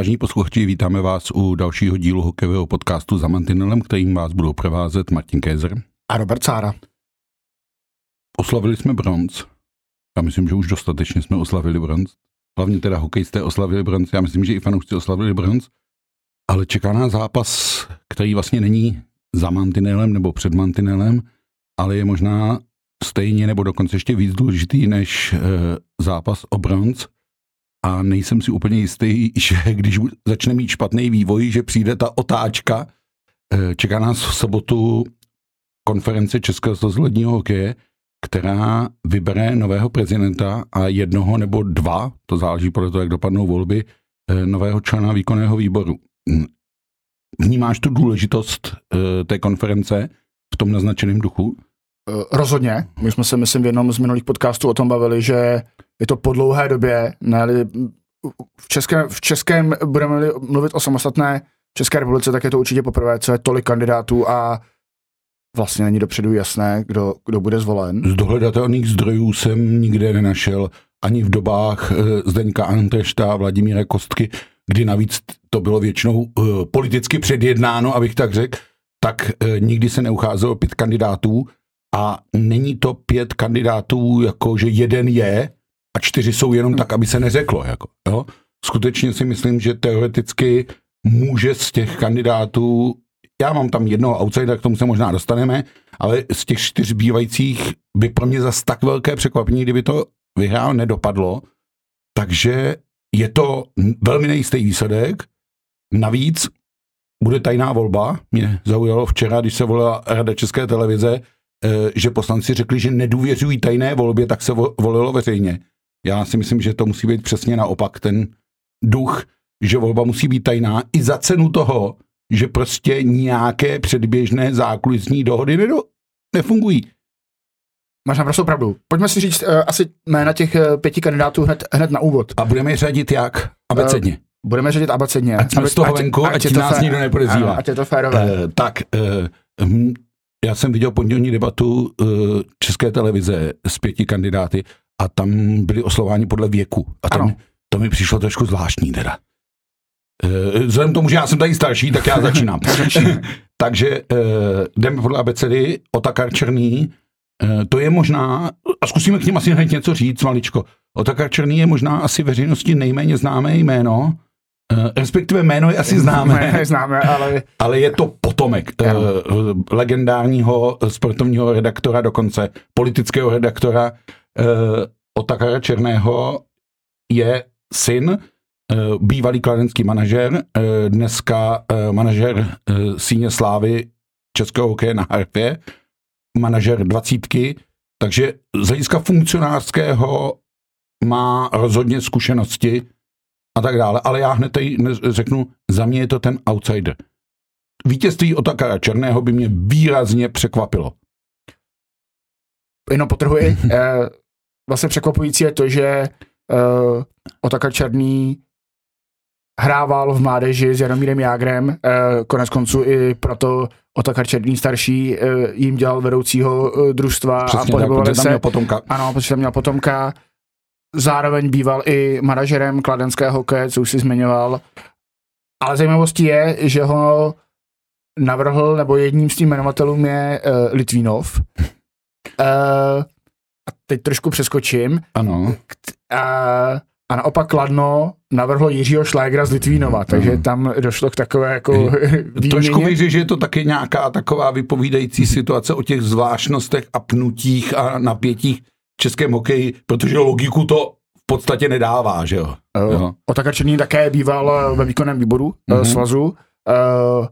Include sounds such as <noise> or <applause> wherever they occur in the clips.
Vážení posluchači, vítáme vás u dalšího dílu hokejového podcastu za Mantinelem, kterým vás budou provázet Martin Kézer. A Robert Sára. Oslavili jsme bronz. Já myslím, že už dostatečně jsme oslavili bronz. Hlavně teda hokejisté oslavili bronz. Já myslím, že i fanoušci oslavili bronz. Ale čeká nás zápas, který vlastně není za mantinelem nebo před mantinelem, ale je možná stejně nebo dokonce ještě víc důležitý než e, zápas o bronz a nejsem si úplně jistý, že když začne mít špatný vývoj, že přijde ta otáčka. Eh, čeká nás v sobotu konference Českého svazu hokeje, která vybere nového prezidenta a jednoho nebo dva, to záleží podle toho, jak dopadnou volby, eh, nového člena výkonného výboru. Hm. Vnímáš tu důležitost eh, té konference v tom naznačeném duchu? Rozhodně. My jsme se, myslím, v jednom z minulých podcastů o tom bavili, že je to po dlouhé době, ne v českém, v českém budeme mluvit o samostatné České republice, tak je to určitě poprvé, co je tolik kandidátů a vlastně není dopředu jasné, kdo, kdo bude zvolen. Z dohledatelných zdrojů jsem nikde nenašel ani v dobách eh, Zdeňka Antrešta, Vladimíra Kostky, kdy navíc to bylo většinou uh, politicky předjednáno, abych tak řekl, tak nikdy se neucházelo pět kandidátů a není to pět kandidátů, jako že jeden je, a čtyři jsou jenom tak, aby se neřeklo. Jako, jo? Skutečně si myslím, že teoreticky může z těch kandidátů, já mám tam jednoho outsidera, k tomu se možná dostaneme, ale z těch čtyř bývajících by pro mě zas tak velké překvapení, kdyby to vyhrál, nedopadlo. Takže je to velmi nejistý výsledek. Navíc bude tajná volba. Mě zaujalo včera, když se volila Rada České televize, že poslanci řekli, že nedůvěřují tajné volbě, tak se volilo veřejně. Já si myslím, že to musí být přesně naopak, ten duch, že volba musí být tajná i za cenu toho, že prostě nějaké předběžné zákulisní dohody nedo, nefungují. Máš naprosto pravdu. Pojďme si říct uh, asi jména těch uh, pěti kandidátů hned, hned na úvod. A budeme je řadit jak? Abecedně. Uh, budeme řadit abecedně. Ať jsme z toho venku, ať, ať, ať nás fér, nikdo nepodezívá. Ať je to férové. Uh, tak, uh, hm, já jsem viděl pondělní debatu uh, České televize s pěti kandidáty a tam byli oslováni podle věku. A to, mi, to mi přišlo trošku zvláštní teda. E, vzhledem k tomu, že já jsem tady starší, tak já začínám. <laughs> <laughs> Takže e, jdeme podle abecedy, Otakar Černý, to je možná, a zkusíme k ním asi hned něco říct, maličko. Otakar Černý je možná asi veřejnosti nejméně známé jméno, respektive jméno je asi známé, ne, známe ale... ale je to potomek e, legendárního sportovního redaktora, dokonce politického redaktora uh, Otakara Černého je syn, uh, bývalý kladenský manažer, uh, dneska uh, manažer uh, síně slávy českého hokeje na harpě, manažer dvacítky, takže z hlediska funkcionářského má rozhodně zkušenosti a tak dále, ale já hned tady řeknu, za mě je to ten outsider. Vítězství Otakara Černého by mě výrazně překvapilo. Jenom potrhuji, <laughs> vlastně překvapující je to, že uh, Otaka Černý hrával v mládeži s Jaromírem Jágrem, uh, konec konců i proto Otakar Černý starší uh, jim dělal vedoucího družstva Přesně a pohybovali se. Měl potomka. Ano, protože tam měl potomka. Zároveň býval i manažerem kladenského hokeje, co už si zmiňoval. Ale zajímavostí je, že ho navrhl, nebo jedním z tím jmenovatelů je uh, Litvínov. Uh, a teď trošku přeskočím. Ano. A, a naopak Kladno navrhlo Jiřího Šlégera z Litvínova, takže ano. tam došlo k takové jako <laughs> výměně. Trošku bych že je to taky nějaká taková vypovídající situace o těch zvláštnostech a pnutích a napětích českém hokeji, protože logiku to v podstatě nedává, že jo? Uh, Otakar Černý také býval ve výkonném výboru uh-huh. svazu uh,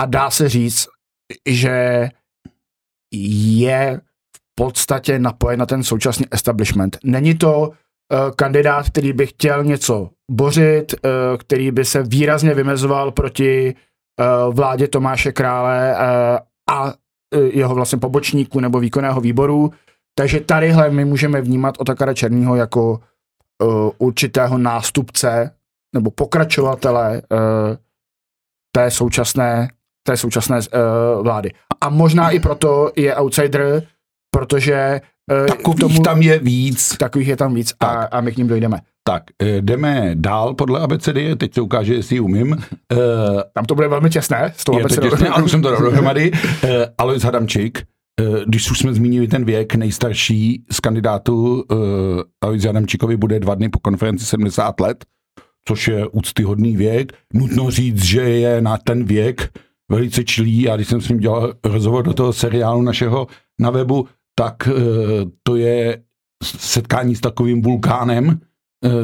a dá se říct, že je podstatě napojen na ten současný establishment. Není to kandidát, který by chtěl něco bořit, který by se výrazně vymezoval proti vládě Tomáše Krále a jeho vlastně pobočníku nebo výkonného výboru. Takže tadyhle my můžeme vnímat Otakara Černýho jako uh, určitého nástupce nebo pokračovatele uh, té současné, té současné uh, vlády. A možná i proto je outsider, protože uh, takových tomu, tam je víc. Takových je tam víc a, a my k ním dojdeme. Tak, jdeme dál podle abecedy, teď se ukáže, jestli umím. Tam to bude velmi těsné s tou je to těsné, ano, jsem to dal <laughs> dohromady. Alois Hadamčík, když už jsme zmínili ten věk, nejstarší z kandidátů uh, Alois Hadamčíkovi bude dva dny po konferenci 70 let, což je úctyhodný věk. Nutno říct, že je na ten věk velice čilý. Já když jsem s ním dělal rozhovor do toho seriálu našeho na webu, tak to je setkání s takovým vulkánem,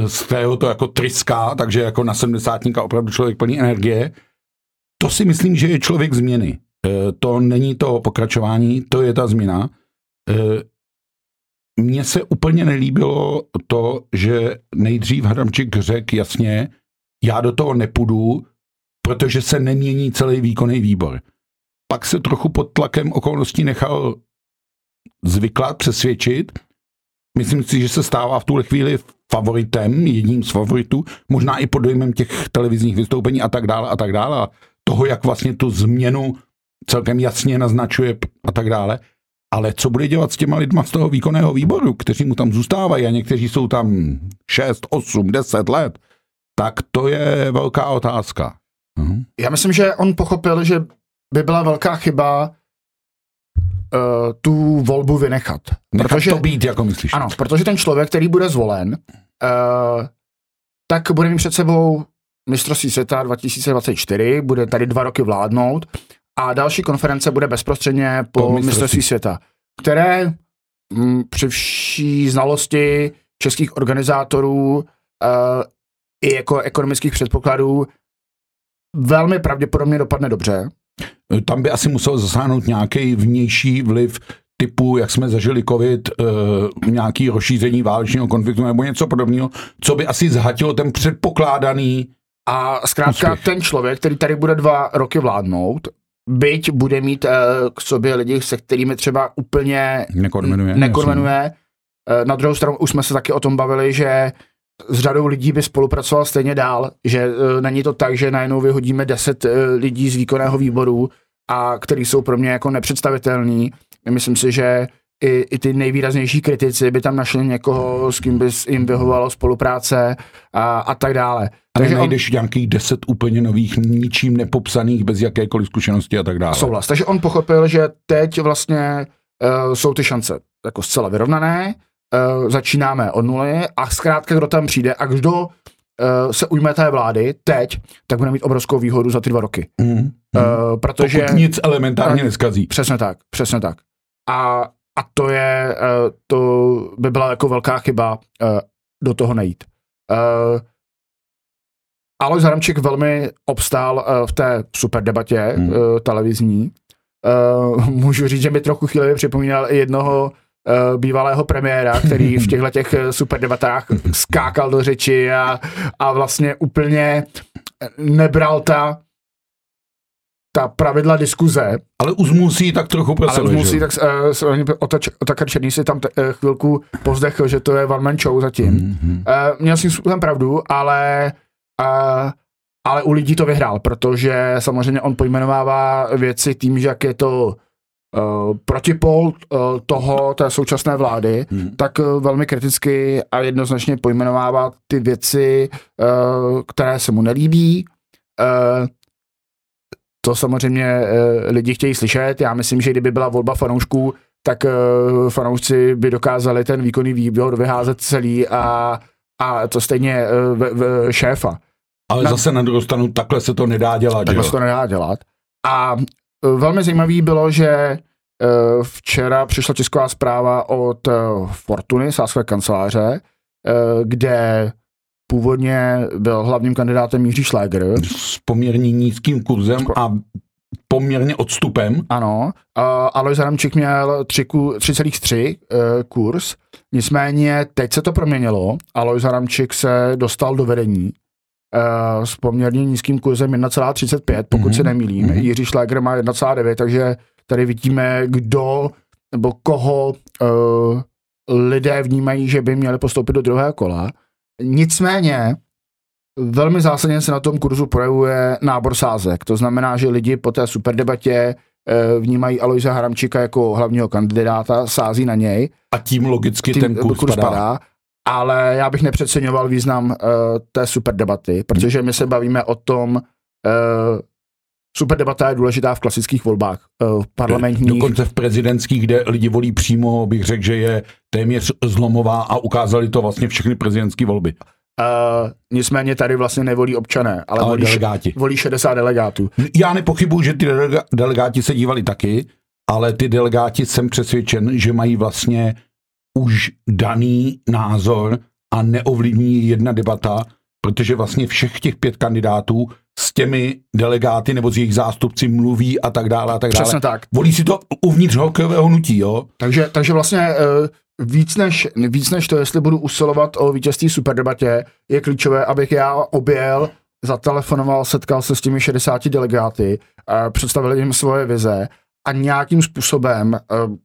z kterého to jako tryská, takže jako na sedmdesátníka opravdu člověk plný energie. To si myslím, že je člověk změny. To není to pokračování, to je ta změna. Mně se úplně nelíbilo to, že nejdřív Hadamčík řekl jasně, já do toho nepůjdu, protože se nemění celý výkonný výbor. Pak se trochu pod tlakem okolností nechal zvyklat, přesvědčit. Myslím si, že se stává v tuhle chvíli favoritem, jedním z favoritů, možná i pod dojmem těch televizních vystoupení a tak dále a tak dále. A toho, jak vlastně tu změnu celkem jasně naznačuje a tak dále. Ale co bude dělat s těma lidma z toho výkonného výboru, kteří mu tam zůstávají a někteří jsou tam 6, 8, 10 let, tak to je velká otázka. Mhm. Já myslím, že on pochopil, že by byla velká chyba uh, tu volbu vynechat. Nechat protože, to být, jako myslíš. Ano, protože ten člověk, který bude zvolen, uh, tak bude mít před sebou mistrovství světa 2024, bude tady dva roky vládnout a další konference bude bezprostředně po, po mistrovství světa, které m, mm, při vší znalosti českých organizátorů uh, i jako ekonomických předpokladů velmi pravděpodobně dopadne dobře. Tam by asi musel zasáhnout nějaký vnější vliv typu, jak jsme zažili covid, uh, nějaký rozšíření válečného konfliktu nebo něco podobného, co by asi zhatilo ten předpokládaný a zkrátka úspěch. ten člověk, který tady bude dva roky vládnout, byť bude mít uh, k sobě lidi, se kterými třeba úplně nekonvenuje. nekonvenuje. Uh, na druhou stranu už jsme se taky o tom bavili, že s řadou lidí by spolupracoval stejně dál, že uh, není to tak, že najednou vyhodíme deset uh, lidí z výkonného výboru, a který jsou pro mě jako nepředstavitelný. Myslím si, že i, i ty nejvýraznější kritici by tam našli někoho, s kým by jim vyhovovalo spolupráce a, a tak dále. A takže najdeš on, nějakých deset úplně nových, ničím nepopsaných, bez jakékoliv zkušenosti a tak dále. Souhlas. Takže on pochopil, že teď vlastně uh, jsou ty šance jako zcela vyrovnané, uh, začínáme od nuly a zkrátka, kdo tam přijde a kdo uh, se ujme té vlády teď, tak bude mít obrovskou výhodu za ty dva roky. Mm. Uh, protože Pokud nic elementárně neskazí. Přesně tak, přesně tak. A, a to je, uh, to by byla jako velká chyba uh, do toho nejít. Uh, Alois Haramčík velmi obstál v té super debatě mm. uh, televizní. Můžu říct, že mi trochu chvíli připomínal i jednoho bývalého premiéra, který v <laughs> těchto těch eh, super debatách skákal do řeči a, a vlastně úplně nebral ta ta pravidla diskuze. Ale už musí tak trochu pro Ale už musí, tak uh, Otakar Černý si tam t- uh, chvilku pozdechl, že to je one man show zatím. Mm-hmm. Uh, měl jsem tam pravdu, ale uh, ale u lidí to vyhrál, protože samozřejmě on pojmenovává věci tím, že jak je to uh, protipol uh, toho, té současné vlády, hmm. tak uh, velmi kriticky a jednoznačně pojmenovává ty věci, uh, které se mu nelíbí. To samozřejmě uh, lidi chtějí slyšet. Já myslím, že kdyby byla volba fanoušků, tak uh, fanoušci by dokázali ten výkonný výbor vyházet celý a, a to stejně v, v šéfa. Ale na, zase na druhou stranu takhle se to nedá dělat. Takhle se to nedá dělat. A Velmi zajímavý bylo, že eh, včera přišla tisková zpráva od eh, Fortuny, sáskové kanceláře, eh, kde původně byl hlavním kandidátem Jiří Šléger. S poměrně nízkým kurzem a poměrně odstupem. Ano, uh, Alois Adamčík měl 3,3 uh, kurz, nicméně teď se to proměnilo. Alois Adamčík se dostal do vedení uh, s poměrně nízkým kurzem 1,35, pokud mm-hmm. se nemýlím. Mm-hmm. Jiří Šléger má 1,9, takže tady vidíme, kdo nebo koho uh, lidé vnímají, že by měli postoupit do druhého kola. Nicméně velmi zásadně se na tom kurzu projevuje nábor sázek. To znamená, že lidi po té superdebatě uh, vnímají Aloisa Haramčíka jako hlavního kandidáta, sází na něj. A tím logicky tím ten kurz, kurz padá. padá. Ale já bych nepřeceňoval význam uh, té superdebaty, protože my se bavíme o tom, uh, Super debata je důležitá v klasických volbách, v parlamentních. Dokonce v prezidentských, kde lidi volí přímo, bych řekl, že je téměř zlomová a ukázali to vlastně všechny prezidentské volby. Uh, nicméně tady vlastně nevolí občané, ale, ale volí, delegáti. volí 60 delegátů. Já nepochybuji, že ty delega- delegáti se dívali taky, ale ty delegáti jsem přesvědčen, že mají vlastně už daný názor a neovlivní jedna debata, protože vlastně všech těch pět kandidátů s těmi delegáty nebo s jejich zástupci mluví a tak dále a tak dále. Přesně tak. Volí si to uvnitř hokejového hnutí, jo? Takže, takže vlastně uh, víc než, víc než to, jestli budu usilovat o vítězství superdebatě, je klíčové, abych já objel, zatelefonoval, setkal se s těmi 60 delegáty, uh, představil jim svoje vize a nějakým způsobem uh,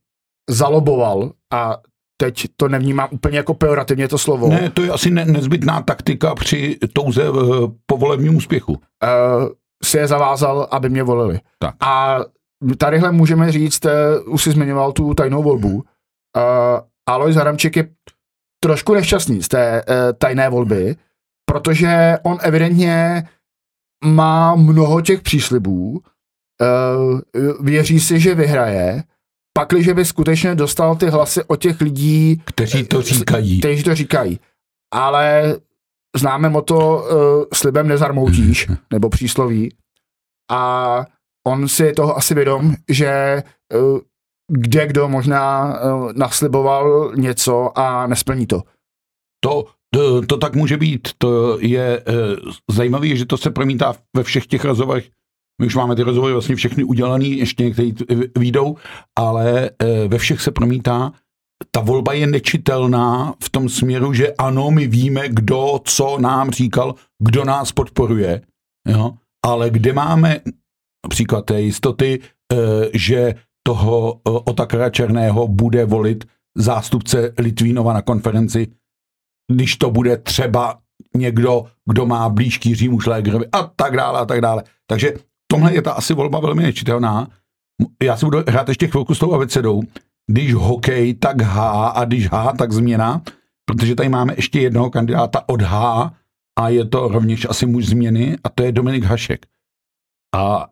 zaloboval a teď to nevnímám úplně jako pejorativně to slovo. Ne, to je asi ne, nezbytná taktika při touze uh, povolebním úspěchu. Uh, si je zavázal, aby mě volili. Tak. A tadyhle můžeme říct, uh, už si zmiňoval tu tajnou volbu, uh, Alois Haramček je trošku nešťastný z té uh, tajné volby, protože on evidentně má mnoho těch příslibů, uh, věří si, že vyhraje, pakliže by skutečně dostal ty hlasy od těch lidí, kteří to říkají. Kteří to říkají. Ale známe moto uh, slibem nezarmoutíš, nebo přísloví. A on si je toho asi vědom, že uh, kde kdo možná uh, nasliboval něco a nesplní to. To, to, to tak může být. To je uh, zajímavé, že to se promítá ve všech těch rozhovorech my už máme ty rozhovory vlastně všechny udělaný, ještě některý výjdou, ale e, ve všech se promítá, ta volba je nečitelná v tom směru, že ano, my víme, kdo co nám říkal, kdo nás podporuje, jo? ale kde máme například té jistoty, e, že toho Otakara Černého bude volit zástupce Litvínova na konferenci, když to bude třeba někdo, kdo má blížký Římu Šlégerovi a tak dále a tak dále. Takže tomhle je ta asi volba velmi nečitelná. Já si budu hrát ještě chvilku s tou abecedou. Když hokej, tak H a když H, tak změna, protože tady máme ještě jednoho kandidáta od H a je to rovněž asi muž změny a to je Dominik Hašek. A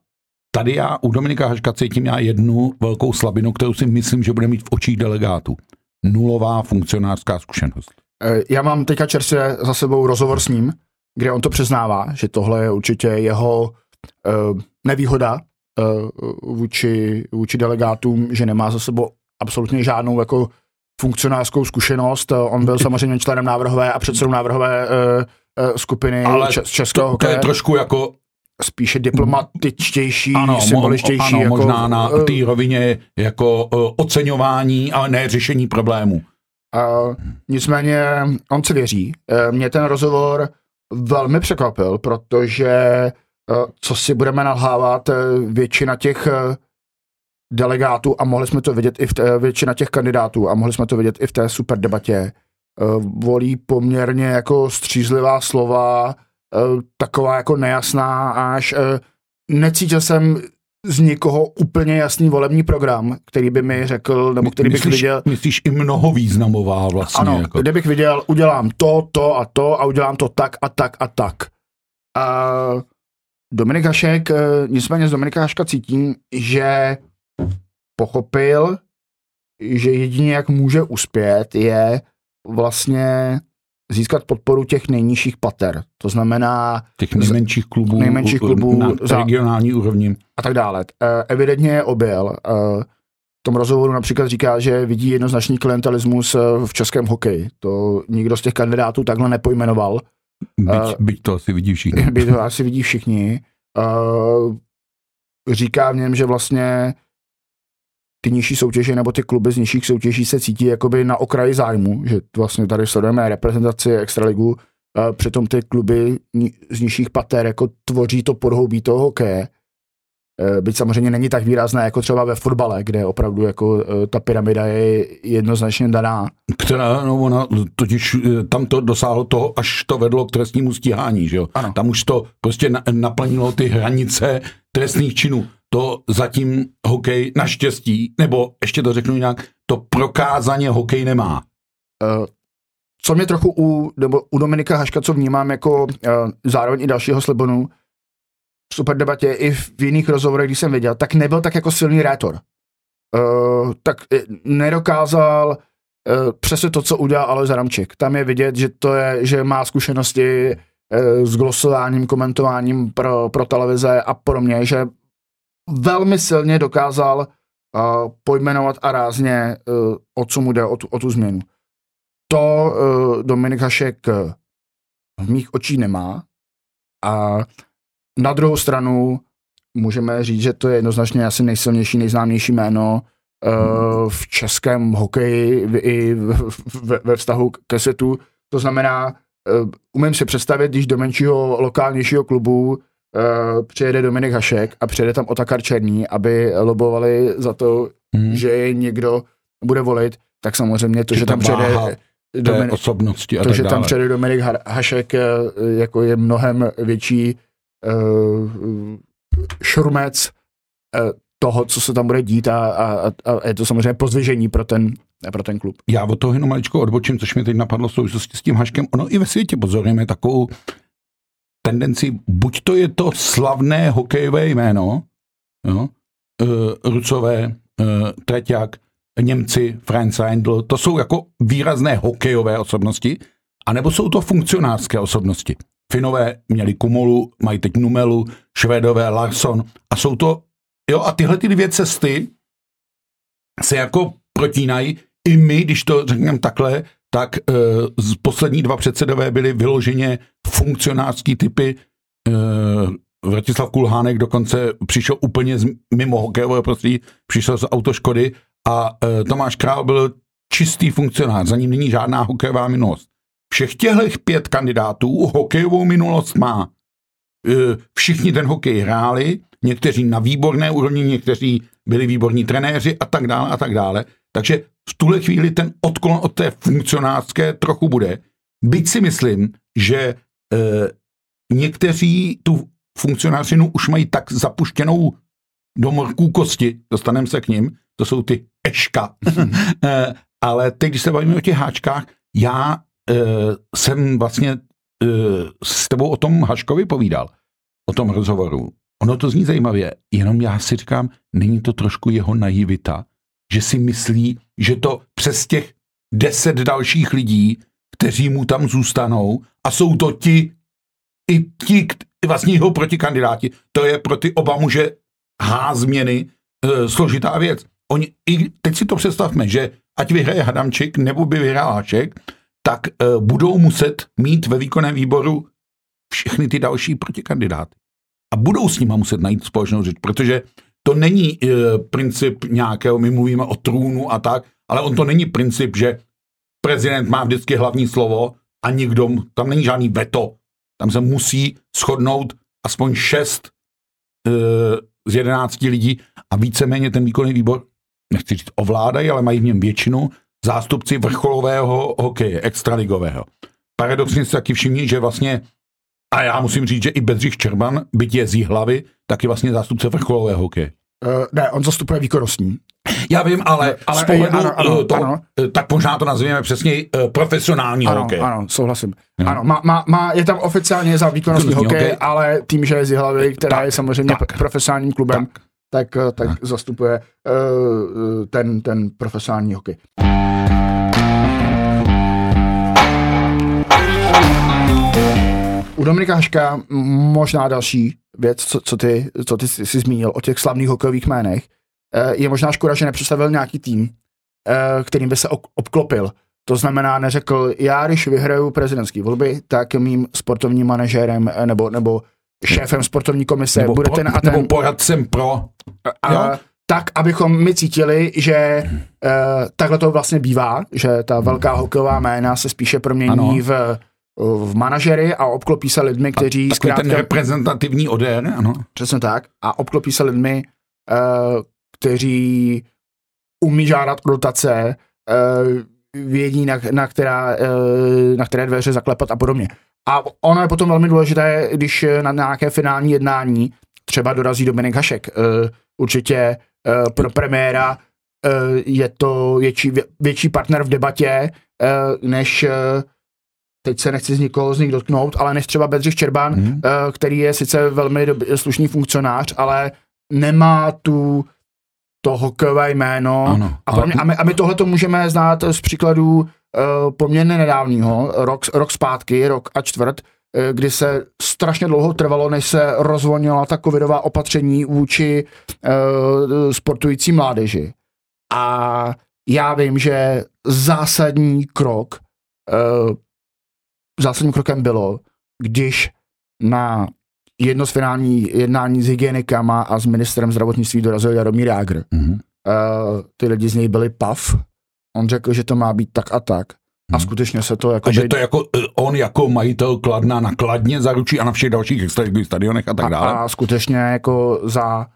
tady já u Dominika Haška cítím já jednu velkou slabinu, kterou si myslím, že bude mít v očích delegátů. Nulová funkcionářská zkušenost. E, já mám teďka čerstvě za sebou rozhovor s ním, kde on to přiznává, že tohle je určitě jeho nevýhoda uh, vůči, vůči delegátům, že nemá za sebou absolutně žádnou jako funkcionářskou zkušenost. On byl samozřejmě členem návrhové a předsedou návrhové skupiny Ale českého to, to je trošku jako spíše diplomatičtější, ano, symboličtější. Ano, jako, možná na té rovině jako uh, oceňování, ale ne řešení problému. Uh, nicméně on si věří. Uh, mě ten rozhovor velmi překvapil, protože Eh, co si budeme nalhávat, eh, většina těch eh, delegátů, a mohli jsme to vidět i v té, většina těch kandidátů, a mohli jsme to vidět i v té super debatě, volí poměrně jako střízlivá slova, taková jako nejasná až. Necítil jsem z nikoho úplně jasný volební program, který by mi řekl, nebo který myslíš, bych viděl. Myslíš i mnoho významová vlastně. Ano, jako. kdybych viděl, udělám to, to a to a udělám to tak a tak a tak. A Dominik Hašek, eh, nicméně z Dominika Haška cítím, že pochopil, že jedině jak může uspět je vlastně získat podporu těch nejnižších pater. To znamená... Těch nejmenších klubů, nejmenších klubů na za, regionální úrovni. A tak dále. Eh, evidentně je objel. Eh, v tom rozhovoru například říká, že vidí jednoznačný klientelismus v českém hokeji. To nikdo z těch kandidátů takhle nepojmenoval. Byť, uh, byť to asi vidí všichni. <laughs> Byť to asi vidí všichni. Uh, říká v něm, že vlastně ty nižší soutěže nebo ty kluby z nižších soutěží se cítí jakoby na okraji zájmu, že vlastně tady sledujeme reprezentaci Extraligu, přitom ty kluby z nižších pater jako tvoří to podhoubí toho hokeje. E, byť samozřejmě není tak výrazné jako třeba ve fotbale, kde opravdu jako e, ta pyramida je jednoznačně daná. Která, no ona totiž e, tam to dosáhlo toho, až to vedlo k trestnímu stíhání, že jo? Ano. Tam už to prostě naplnilo ty hranice trestných činů. To zatím hokej naštěstí, nebo ještě to řeknu jinak, to prokázaně hokej nemá. Uh, co mě trochu u, nebo u Dominika Haška, co vnímám jako uh, zároveň i dalšího slibonu, v super debatě i v jiných rozhovorech, když jsem viděl, tak nebyl tak jako silný rétor. Uh, tak nedokázal uh, přesně to, co udělal Alois Adamčík. Tam je vidět, že to je, že má zkušenosti uh, s glosováním, komentováním pro, pro televize a pro mě, že velmi silně dokázal uh, pojmenovat a rázně, uh, o co mu jde, o tu, o tu změnu. To uh, Dominik Hašek v mých očích nemá a na druhou stranu můžeme říct, že to je jednoznačně asi nejsilnější, nejznámější jméno uh, v českém hokeji i ve, ve vztahu ke světu. To znamená, uh, umím si představit, když do menšího lokálnějšího klubu uh, přijede Dominik Hašek a přijede tam Otakar Černý, aby lobovali za to, hmm. že je někdo bude volit, tak samozřejmě to, že, že tam přijede Dominik, osobnosti a to, tak že dále. tam přijede Dominik Hašek, jako je mnohem větší uh, šurmec uh, toho, co se tam bude dít a, a, a je to samozřejmě pozvěžení pro ten, pro ten klub. Já od toho jenom maličko odbočím, což mi teď napadlo v souvislosti s tím Haškem. Ono i ve světě pozorujeme takovou tendenci, buď to je to slavné hokejové jméno, jo, uh, Rucové, uh, Treťák, Němci, Franz Reindl, to jsou jako výrazné hokejové osobnosti, anebo jsou to funkcionářské osobnosti. Finové měli Kumolu, mají teď Numelu, Švédové Larson a jsou to, jo, a tyhle ty dvě cesty se jako protínají. I my, když to řekneme takhle, tak e, z poslední dva předsedové byli vyloženě funkcionářský typy. E, Vratislav Kulhánek dokonce přišel úplně z, mimo hokejové prostředí, přišel z autoškody a e, Tomáš Král byl čistý funkcionář, za ním není žádná hokejová minulost. Všech těchto pět kandidátů hokejovou minulost má. E, všichni ten hokej hráli, někteří na výborné úrovni, někteří byli výborní trenéři a tak dále a tak dále. Takže v tuhle chvíli ten odklon od té funkcionářské trochu bude. Byť si myslím, že e, někteří tu funkcionářinu už mají tak zapuštěnou do morků kosti, dostaneme se k ním, to jsou ty eška. <laughs> e, ale teď, když se bavíme o těch háčkách, já jsem vlastně uh, s tebou o tom Haškovi povídal, o tom rozhovoru. Ono to zní zajímavě, jenom já si říkám, není to trošku jeho naivita, že si myslí, že to přes těch deset dalších lidí, kteří mu tam zůstanou, a jsou to ti, i ti vlastně jeho protikandidáti, to je pro ty oba muže há změny e, složitá věc. Oni, i teď si to představme, že ať vyhraje Hadamčik nebo by vyhrál Hašek, tak uh, budou muset mít ve výkonném výboru všechny ty další protikandidáty. A budou s nima muset najít společnou řeč, protože to není uh, princip nějakého, my mluvíme o trůnu a tak, ale on to není princip, že prezident má vždycky hlavní slovo a nikdo, tam není žádný veto. Tam se musí shodnout aspoň šest uh, z jedenácti lidí a víceméně ten výkonný výbor, nechci říct ovládají, ale mají v něm většinu zástupci vrcholového hokeje, extraligového. Paradoxně si taky všimni, že vlastně, a já musím říct, že i Bedřich Čerban, byť je z hlavy, tak je vlastně zástupce vrcholového hokeje. Uh, ne, on zastupuje výkonnostní. Já vím, ale, ale z pohledu ano, ano, to, ano. tak možná to nazveme přesně uh, profesionální ano, hokej. Ano, souhlasím. No. Ano, má, má, má, je tam oficiálně za výkonnostní hokej, hokej, ale tím, že je z hlavy, která tak, je samozřejmě tak, profesionálním klubem, tak, tak, eh, tak, tak. zastupuje uh, ten, ten profesionální hokej. U Dominika Haška možná další věc, co, co ty, co ty jsi, jsi zmínil o těch slavných hokejových jménech, eh, je možná škoda, že nepředstavil nějaký tým, eh, kterým by se obklopil. To znamená, neřekl, já když vyhraju prezidentské volby, tak mým sportovním manažérem eh, nebo, nebo šéfem sportovní komise, nebo, budete po, na nebo ten, poradcem pro. a, jo. tak, abychom my cítili, že uh, takhle to vlastně bývá, že ta velká hokejová jména se spíše promění Ano. v v manažery a obklopí se lidmi, kteří Takový ten reprezentativní odér, ano. Přesně tak. A obklopí se lidmi, uh, kteří umí žádat dotace, uh, vědí, na, na, která, uh, na které dveře zaklepat a podobně. A ono je potom velmi důležité, když na nějaké finální jednání třeba dorazí Dominik Hašek. Určitě pro premiéra je to větší, větší partner v debatě, než uh, teď se nechci z nikoho z nich dotknout, ale než třeba Bedřich Čerban, Mhm. hmm. který je sice velmi dob- slušný funkcionář, ale nemá tu to hokejové jméno. Ano, a, pro mě, a, my, a my tohle to můžeme znát z příkladů uh, poměrně nedávného, rok, rok zpátky, rok a čtvrt, uh, kdy se strašně dlouho trvalo, než se rozvolnila ta covidová opatření vůči uh, sportující mládeži. A já vím, že zásadní krok uh, zásadním krokem bylo, když na jedno z finální jednání s hygienikama a s ministrem zdravotnictví dorazil Jaromír Jágr. Mhm. Uh, ty lidi z něj byli pav. On řekl, že to má být tak a tak. A Mhm. skutečně se to jako... A že to jako eh, on jako majitel Kladna nakladně zaručí a na všech dalších extraligových stadionech a tak dále. a, a skutečně jako za,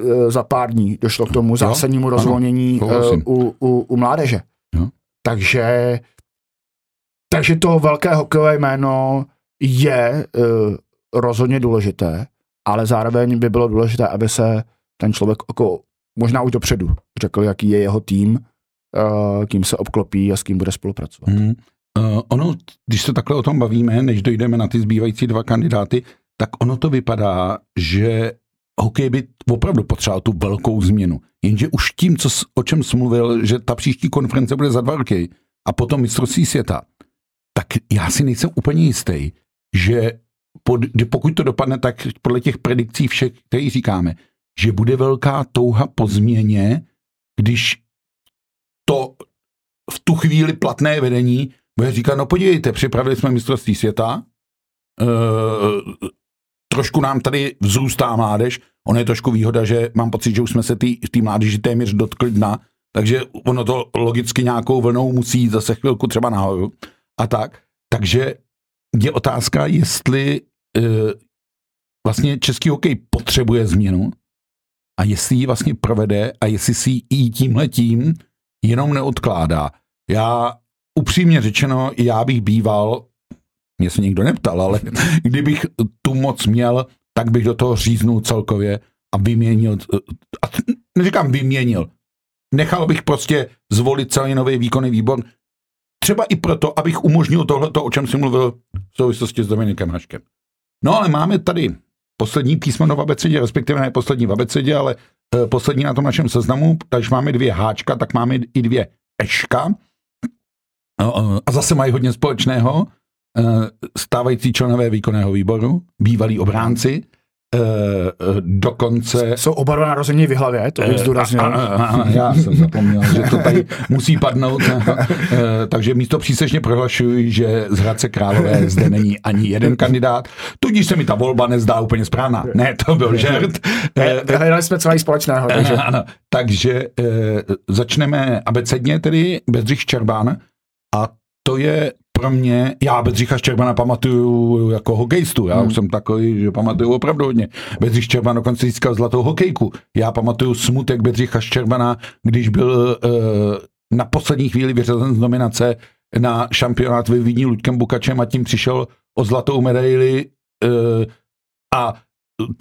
eh, za pár dní došlo k tomu zásadnímu rozvolnění u, u, u mládeže. Jo. Takže, takže to velké hokejové jméno je uh, rozhodně důležité, ale zároveň by bylo důležité, aby se ten člověk jako možná už dopředu řekl, jaký je jeho tým, uh, kým se obklopí a s kým bude spolupracovat. Hmm. Uh, ono, když se takhle o tom bavíme, než dojdeme na ty zbývající dva kandidáty, tak ono to vypadá, že hokej by opravdu potřeboval tu velkou změnu. Jenže už tím, co, o čem jsi mluvil, že ta příští konference bude za dva roky a potom mistrovství světa, tak já si nejsem úplně jistý, že pod, pokud to dopadne tak podle těch predikcí všech, které říkáme, že bude velká touha po změně, když to v tu chvíli platné vedení bude říkat, no podívejte, připravili jsme mistrovství světa, e, trošku nám tady vzrůstá mládež, ono je trošku výhoda, že mám pocit, že už jsme se té mládeži téměř dotkli dna, takže ono to logicky nějakou vlnou musí zase chvilku třeba nahoru a tak. Takže je otázka, jestli e, vlastně český hokej potřebuje změnu a jestli ji vlastně provede a jestli si ji tímhletím jenom neodkládá. Já upřímně řečeno, já bych býval, mě se nikdo neptal, ale <laughs> kdybych tu moc měl, tak bych do toho říznul celkově a vyměnil, a neříkám vyměnil, nechal bych prostě zvolit celý nový výkonný výbor, třeba i proto, abych umožnil tohleto, o čem jsem mluvil v souvislosti s Dominikem Haškem. No ale máme tady poslední písmeno v abecedě, respektive ne poslední v abecedě, ale eh, poslední na tom našem seznamu, takže máme dvě háčka, tak máme i dvě eška. No, A zase mají hodně společného. Eh, Stávající členové výkonného výboru, bývalí obránci, dokonce Jsou oba dva narození v hlavě, to bych zdůraznil. a, a, a, <laughs> já jsem zapomněl, že to tady musí padnout. <laughs> Eh, Takže místo přísečně prohlašuji, že z Hradce Králové zde není ani jeden kandidát, tudíž se mi ta volba nezdá úplně správná. Ne, to byl žert. Eh, Hledali jsme co společného, takže Takže, ano, takže e, začneme abecedně tedy Bedřich Ščerbán a to je pro mě, já Bedřicha Ščerbana pamatuju jako hokejistu, já hmm. už jsem takový, že pamatuju opravdu hodně. Bedřich Ščerban dokonce získal zlatou hokejku. Já pamatuju smutek Bedřicha Ščerbana, když byl e, na poslední chvíli vyřazen z nominace na šampionát ve Vídni Luďkem Bukačem a tím přišel o zlatou medaili e, a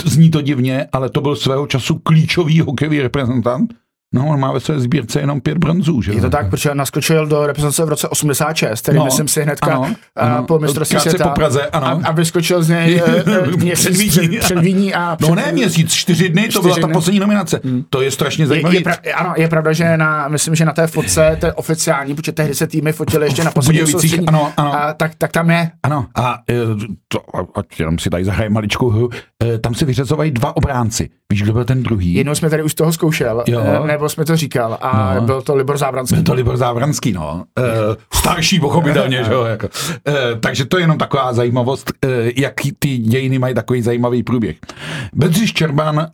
zní to divně, ale to byl svého času klíčový hokejový reprezentant. No, on má ve své sbírce jenom pět bronzů, že? je to tak, protože naskočil do reprezentace v roce 86, tedy No, myslím si hnedka ano, ano, po mistrovství světa. po Praze, ano. A, a vyskočil z něj <laughs> eh, eh, měsíc Před před, Vídní. před Vídní a No před, ne měsíc, čtyři dny, to Čtyři byla ta dny. poslední nominace. To je strašně je, zajímavé. je, pra, ano, je pravda, že na, myslím, že na té fotce, to je oficiální, protože tehdy se týmy fotily ještě na poslední soustředění, ano, ano. A, tak, tak tam je. Ano, a e, to, ať jenom si tady zahraje maličkou hru, tam se vyřazovají dva obránci. Víš, kdo byl ten druhý? Jednou jsme tady už toho zkoušel, Jo. eh, nebo Rebels mi to říkal a No. byl to Libor Zábranský. Byl to Libor Zábranský, no. E, starší pochopitelně, že jo. <laughs> Jako. E, takže to je jenom taková zajímavost, e, jak ty dějiny mají takový zajímavý průběh. Bedřich Čerban, e,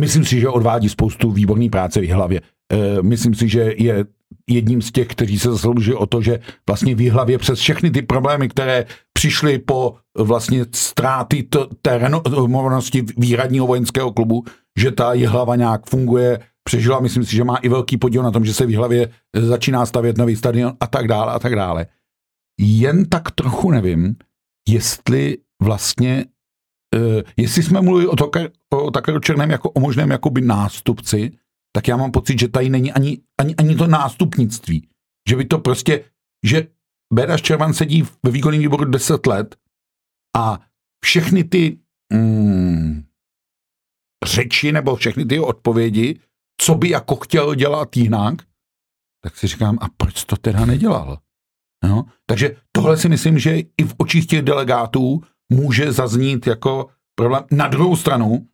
myslím si, že odvádí spoustu výborné práce v hlavě. E, myslím si, že je jedním z těch, kteří se zaslouží o to, že vlastně v hlavě přes všechny ty problémy, které přišly po vlastně ztráty té renovanosti výhradního vojenského klubu, že ta hlava nějak funguje, přežila, myslím si, že má i velký podíl na tom, že se v hlavě začíná stavět nový stadion a tak dále a tak dále. Jen tak trochu nevím, jestli vlastně, uh, jestli jsme mluvili o, Toka, o Takaru Černém jako o možném jakoby nástupci, tak já mám pocit, že tady není ani, ani, ani to nástupnictví. Že by to prostě, že Bédaš Červan sedí ve výkonném výboru 10 let a všechny ty mm, řeči nebo všechny ty odpovědi, co by jako chtěl dělat jinak, tak si říkám, a proč to teda nedělal? No, takže tohle si myslím, že i v očích těch delegátů může zaznít jako problém. Na druhou stranu,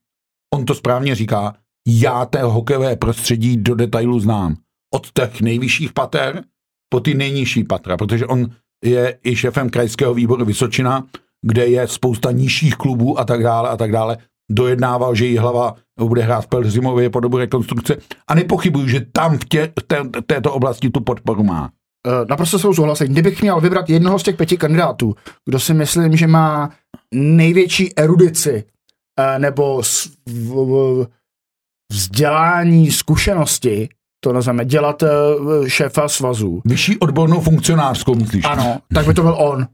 on to správně říká, já té hokejové prostředí do detailu znám. Od těch nejvyšších pater po ty nejnižší patra, protože on je i šefem krajského výboru Vysočina, kde je spousta nižších klubů a tak dále a tak dále. Dojednával, že jí hlava bude hrát v Pelzimově po dobu rekonstrukce a nepochybuju, že tam v tě, té, této oblasti tu podporu má. Uh, naprosto jsou souhlasím. Kdybych měl vybrat jednoho z těch pěti kandidátů, kdo si myslím, že má největší erudici uh, nebo vzdělání, zkušenosti, to nazveme, dělat uh, šéfa svazu. Vyšší odbornou funkcionářskou, myslíš? Ano, tak by to byl on.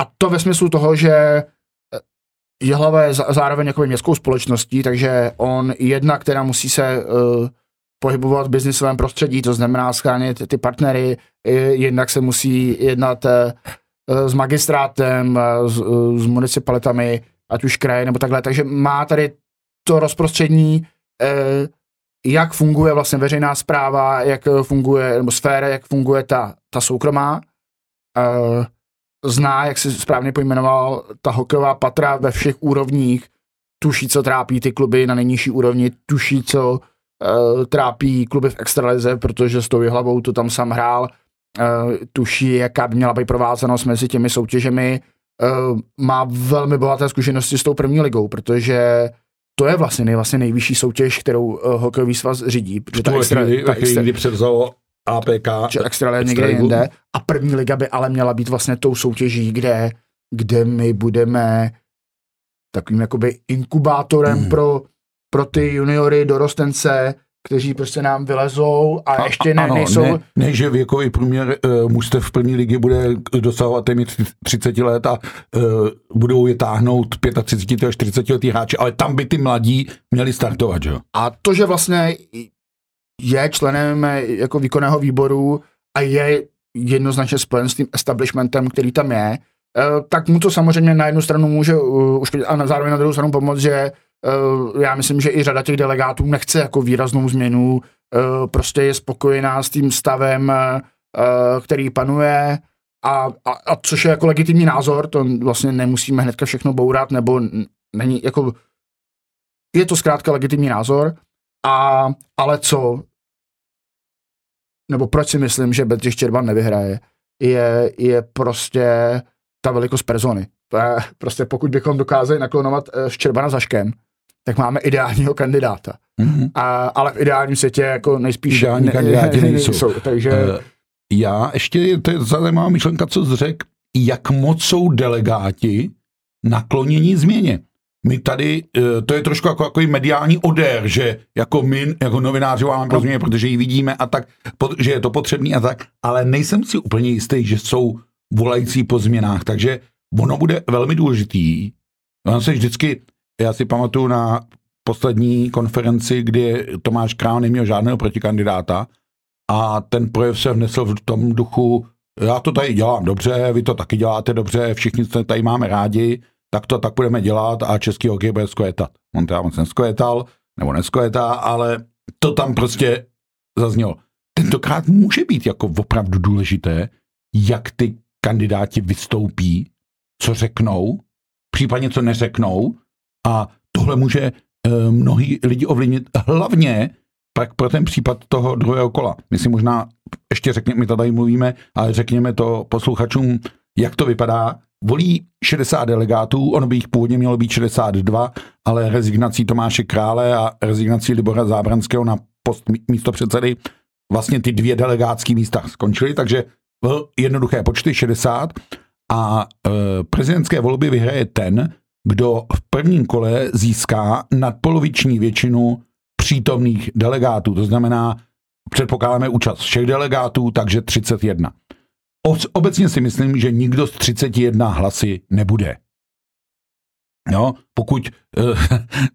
A to ve smyslu toho, že Jihlava je zároveň jako městskou společností, takže on jedna, která musí se uh, pohybovat v biznisovém prostředí, to znamená schránit ty partnery, jednak se musí jednat uh, s magistrátem, uh, s, uh, s municipalitami, ať už kraje nebo takhle, takže má tady to rozprostřední, uh, jak funguje vlastně veřejná zpráva, jak funguje, nebo sféra, jak funguje ta, ta soukromá. Uh, zná, jak si správně pojmenoval, ta hokejová patra ve všech úrovních, tuší, co trápí ty kluby na nejnižší úrovni, tuší, co uh, trápí kluby v extralize, protože s tou hlavou to tam sám hrál, uh, tuší, jaká by měla být provázanost mezi těmi soutěžemi, uh, má velmi bohaté zkušenosti s tou první ligou, protože to je vlastně, nej, vlastně nejvyšší soutěž, kterou uh, hokejový svaz řídí. Protože ta extra, chvíli, ta extra, kdy převzalo APK. Že extra je někde jinde. A první liga by ale měla být vlastně tou soutěží, kde, kde my budeme takovým jakoby inkubátorem mm. pro, pro ty juniory, dorostence, kteří prostě nám vylezou a, a ještě ne, ano, nejsou... Ne, ne, že věkový průměr uh, mužstev v první ligy bude dosahovat téměř 30 let a uh, budou je táhnout 35 až 40 letý hráči, ale tam by ty mladí měli startovat, že? A to, že vlastně je členem jako výkonného výboru a je jednoznačně spojen s tím establishmentem, který tam je, tak mu to samozřejmě na jednu stranu může uškodit a zároveň na druhou stranu pomoct, že já myslím, že i řada těch delegátů nechce jako výraznou změnu, prostě je spokojená s tím stavem, který panuje a, a, a což je jako legitimní názor, to vlastně nemusíme hnedka všechno bourat, nebo není jako je to zkrátka legitimní názor, a, ale co, nebo proč si myslím, že Bedřich Čerban nevyhraje, je, je prostě ta velikost persony. To je prostě pokud bychom dokázali naklonovat Ščerbana za škem, tak máme ideálního kandidáta. Mm-hmm. A, ale v ideálním světě jako nejspíš Ideální ne, kandidáti ne, <laughs> nejsou. nejsou. Takže... Uh, já ještě, to je zajímavá myšlenka, co jsi řekl, jak moc jsou delegáti naklonění změně my tady, to je trošku jako, jako mediální odér, že jako my, jako novináři pro změně, protože ji vidíme a tak, že je to potřebný a tak, ale nejsem si úplně jistý, že jsou volající po změnách, takže ono bude velmi důležitý. On se vždycky, já si pamatuju na poslední konferenci, kdy Tomáš Král neměl žádného protikandidáta a ten projev se vnesl v tom duchu, já to tady dělám dobře, vy to taky děláte dobře, všichni se tady máme rádi, tak to tak budeme dělat a český hokej bude skojetat. On teda moc neskojetal, nebo neskojetá, ale to tam prostě zaznělo. Tentokrát může být jako opravdu důležité, jak ty kandidáti vystoupí, co řeknou, případně co neřeknou a tohle může e, mnohý lidi ovlivnit, hlavně pak pro ten případ toho druhého kola. My si možná ještě řekněme, my tady mluvíme, ale řekněme to posluchačům, jak to vypadá. Volí 60 delegátů, ono by jich původně mělo být 62, ale rezignací Tomáše Krále a rezignací Libora Zábranského na post místo předsedy vlastně ty dvě delegátské místa skončily, takže jednoduché počty 60 a e, prezidentské volby vyhraje ten, kdo v prvním kole získá nadpoloviční většinu přítomných delegátů. To znamená, předpokládáme účast všech delegátů, takže 31. Obecně si myslím, že nikdo z 31 hlasy nebude. Jo, pokud uh,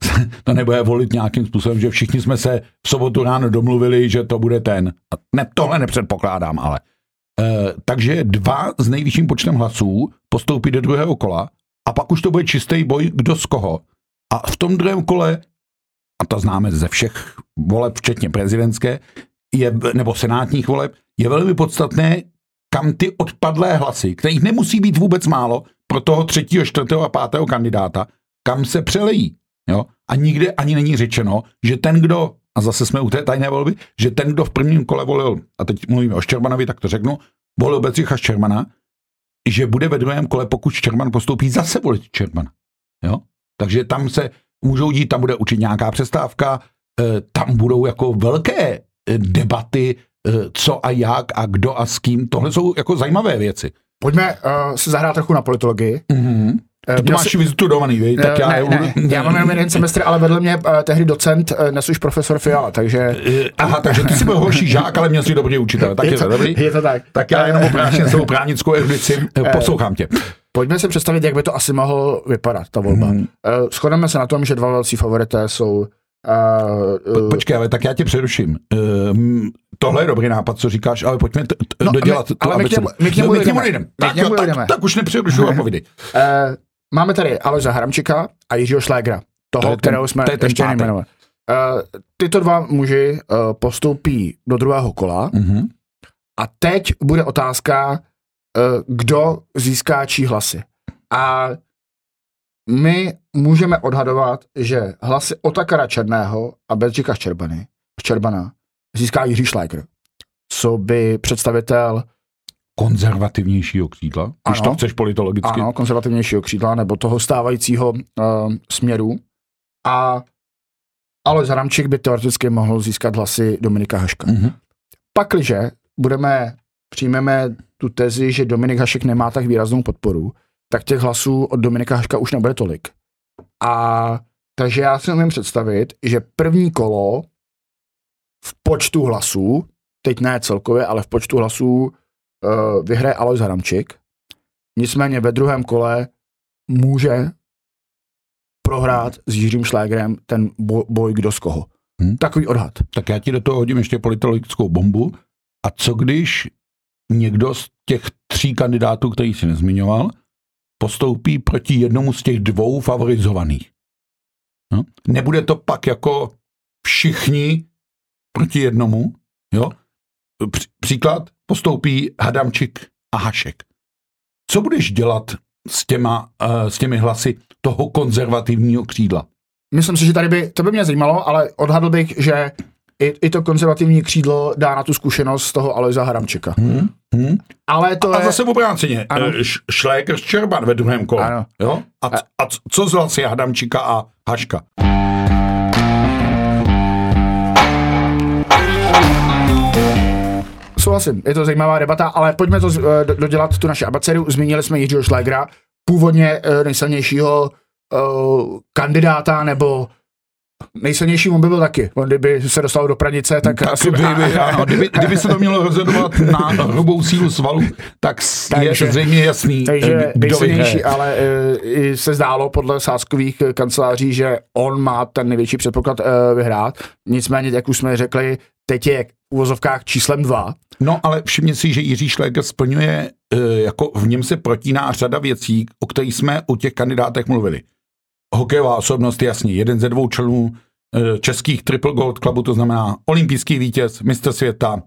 <laughs> to nebude volit nějakým způsobem, že všichni jsme se v sobotu ráno domluvili, že to bude ten. Ne, tohle nepředpokládám, ale. Uh, takže dva s nejvyšším počtem hlasů postoupí do druhého kola a pak už to bude čistý boj, kdo z koho. A v tom druhém kole, a to známe ze všech voleb, včetně prezidentské, je, nebo senátních voleb, je velmi podstatné, kam ty odpadlé hlasy, kterých nemusí být vůbec málo, pro toho třetího, čtvrtého a pátého kandidáta, kam se přelejí. Jo? A nikde ani není řečeno, že ten, kdo, a zase jsme u té tajné volby, že ten, kdo v prvním kole volil, a teď mluvíme o Štěrmanovi, tak to řeknu, volil Bedřicha Štěrmana, že bude ve druhém kole, pokud Štěrman postoupí, zase volit Štěrmana. Jo? Takže tam se můžou dít, tam bude určitě nějaká přestávka, eh, tam budou jako velké eh, debaty, co a jak a kdo a s kým. Tohle jsou jako zajímavé věci. Pojďme uh, si zahrát trochu na politologii. Mm-hmm. To máš si... vyzutudovaný, vej? Tak uh, já, ne, ne, já mám jenom jeden semestr, ale vedle mě uh, tehdy docent, uh, dnes už profesor Fiala, takže... Aha, takže ty jsi byl horší žák, ale měl jsi dobrý učitel. Tak je, je to, dobrý? Je to tak. Tak já jenom oprášně svou právnickou erudici poslouchám tě. Pojďme si představit, jak by to asi mohlo vypadat, ta volba. Mm. Uh, shodneme se na tom, že dva velcí favorité jsou Uh, uh, Počkej, ale tak já tě přeruším. Uh, tohle je dobrý nápad, co říkáš, ale pojďme t- t- no, dodělat my, ale my k němu, my k němu, my k němu jdeme. Tak, němu tak, tak, tak už nepřerušu <laughs> a povídej. Uh, máme tady Alojza Hramčika a Jiřího Šlégra, toho, to kterého jsme to ještě nejmenovali. Uh, tyto dva muži uh, postoupí do druhého kola uh-huh. a teď bude otázka, uh, kdo získá čí hlasy. A my můžeme odhadovat, že hlasy Otakara Černého a Bedřika Ščerbany, Ščerbana získá Jiří Šlajker, co by představitel konzervativnějšího křídla, když ano, to chceš politologicky. Ano, konzervativnějšího křídla, nebo toho stávajícího uh, směru. A ale Zaramčík by teoreticky mohl získat hlasy Dominika Haška. Mm-hmm. Pakliže budeme, přijmeme tu tezi, že Dominik Hašek nemá tak výraznou podporu, tak těch hlasů od Dominika Haška už nebude tolik. A takže já si umím představit, že první kolo v počtu hlasů, teď ne celkově, ale v počtu hlasů uh, vyhraje Alois Haramčik. Nicméně ve druhém kole může prohrát s Jiřím Šlégrem ten boj, boj kdo z koho. Hmm. Takový odhad. Tak já ti do toho hodím ještě politologickou bombu. A co když někdo z těch tří kandidátů, který si nezmiňoval, postoupí proti jednomu z těch dvou favorizovaných. No? Nebude to pak jako všichni proti jednomu, jo? Příklad, postoupí Hadamčik a Hašek. Co budeš dělat s, těma, uh, s těmi hlasy toho konzervativního křídla? Myslím si, že tady by, to by mě zajímalo, ale odhadl bych, že i, i to konzervativní křídlo dá na tu zkušenost z toho Alojza Haramčeka. Hmm, hmm. Ale to a, je... a zase obráceně, eh, Šléker Ščerban ve druhém kole. Ano. Jo? A, a, a co z hlasy Hadamčika a Haška? Souhlasím, je to zajímavá debata, ale pojďme to uh, dodělat, tu naši abaceru. Zmínili jsme Jiřího Šlégra, původně uh, nejsilnějšího uh, kandidáta nebo Nejsilnější on by byl taky. On kdyby se dostal do pranice, tak, tak asi... By, by, <laughs> ano, kdyby, kdyby se to mělo rozhodovat na hrubou sílu svalu, tak takže, je zřejmě jasný, Takže eh, nejsilnější, ale uh, se zdálo podle sáskových kanceláří, že on má ten největší předpoklad uh, vyhrát. Nicméně, jak už jsme řekli, teď je v uvozovkách číslem dva. No, ale všimně si, že Jiří Šléger splňuje, uh, jako v něm se protíná řada věcí, o kterých jsme u těch kandidátech mluvili hokejová osobnost, jasně, jeden ze dvou členů eh, českých Triple Gold Clubu, to znamená olympijský vítěz, mistr světa,